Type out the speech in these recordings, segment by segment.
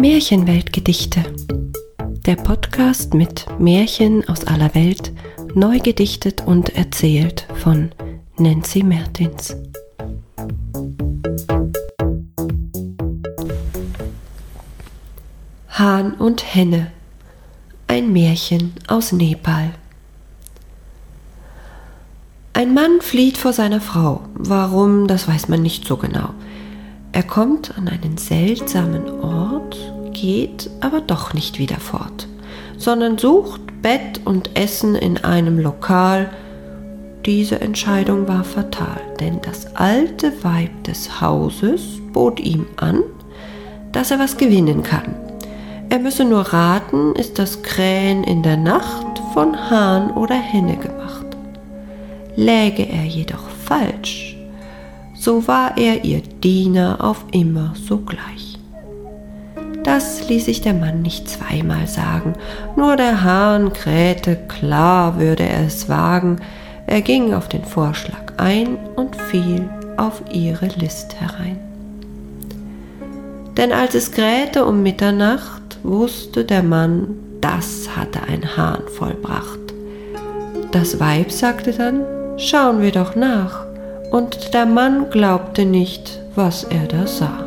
Märchenweltgedichte. Der Podcast mit Märchen aus aller Welt, neu gedichtet und erzählt von Nancy Mertins. Hahn und Henne. Ein Märchen aus Nepal. Ein Mann flieht vor seiner Frau. Warum, das weiß man nicht so genau. Er kommt an einen seltsamen Ort, geht aber doch nicht wieder fort, sondern sucht Bett und Essen in einem Lokal. Diese Entscheidung war fatal, denn das alte Weib des Hauses bot ihm an, dass er was gewinnen kann. Er müsse nur raten, ist das Krähen in der Nacht von Hahn oder Henne gemacht. Läge er jedoch falsch, so war er ihr Diener auf immer sogleich. Das ließ sich der Mann nicht zweimal sagen, nur der Hahn krähte, klar würde er es wagen, er ging auf den Vorschlag ein und fiel auf ihre List herein. Denn als es krähte um Mitternacht, wusste der Mann, das hatte ein Hahn vollbracht. Das Weib sagte dann, Schauen wir doch nach. Und der Mann glaubte nicht, was er da sah.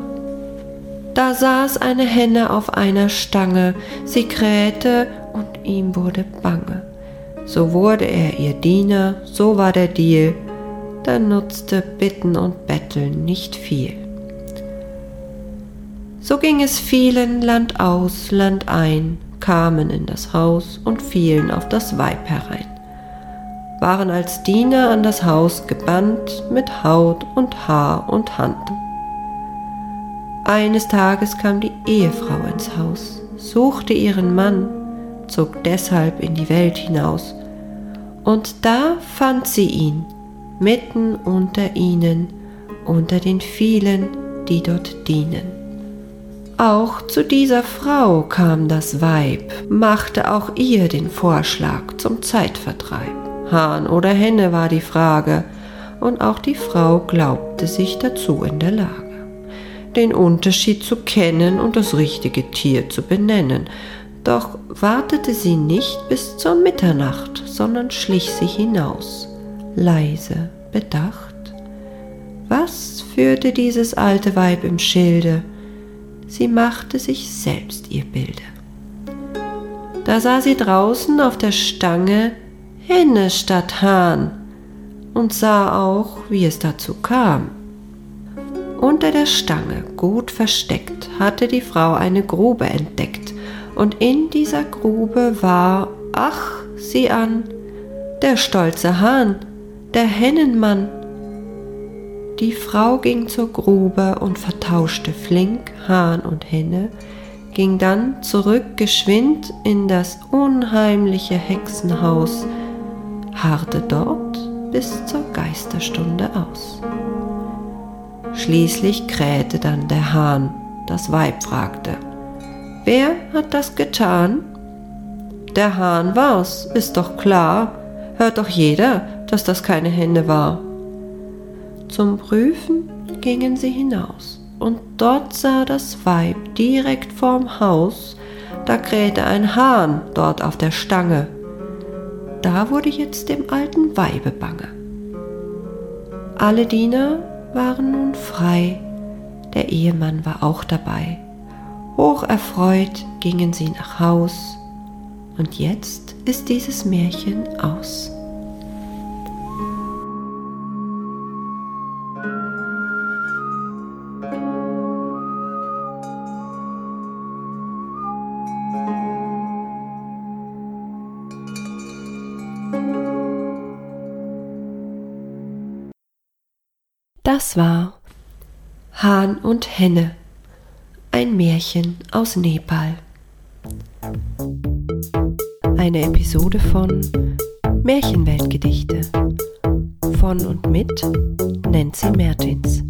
Da saß eine Henne auf einer Stange, sie krähte und ihm wurde bange. So wurde er ihr Diener, so war der Deal, da nutzte Bitten und Betteln nicht viel. So ging es vielen Land aus, Land ein, kamen in das Haus und fielen auf das Weib herein waren als Diener an das Haus gebannt mit Haut und Haar und Hand. Eines Tages kam die Ehefrau ins Haus, suchte ihren Mann, zog deshalb in die Welt hinaus, und da fand sie ihn, mitten unter ihnen, unter den vielen, die dort dienen. Auch zu dieser Frau kam das Weib, machte auch ihr den Vorschlag zum Zeitvertreib. Hahn oder Henne war die Frage, und auch die Frau glaubte sich dazu in der Lage, den Unterschied zu kennen und das richtige Tier zu benennen. Doch wartete sie nicht bis zur Mitternacht, sondern schlich sich hinaus, leise, bedacht. Was führte dieses alte Weib im Schilde? Sie machte sich selbst ihr Bilde. Da sah sie draußen auf der Stange Henne statt Hahn und sah auch, wie es dazu kam. Unter der Stange, gut versteckt, hatte die Frau eine Grube entdeckt, und in dieser Grube war, ach, sieh an, der stolze Hahn, der Hennenmann. Die Frau ging zur Grube und vertauschte flink Hahn und Henne, ging dann zurück geschwind in das unheimliche Hexenhaus, harrte dort bis zur Geisterstunde aus. Schließlich krähte dann der Hahn, das Weib fragte, Wer hat das getan? Der Hahn war's, ist doch klar, hört doch jeder, dass das keine Hände war. Zum Prüfen gingen sie hinaus, und dort sah das Weib direkt vorm Haus, da krähte ein Hahn dort auf der Stange da wurde jetzt dem alten Weibe bange. Alle Diener waren nun frei, der Ehemann war auch dabei. Hoch erfreut gingen sie nach Haus, und jetzt ist dieses Märchen aus. Das war Hahn und Henne, ein Märchen aus Nepal. Eine Episode von Märchenweltgedichte von und mit Nancy Mertins.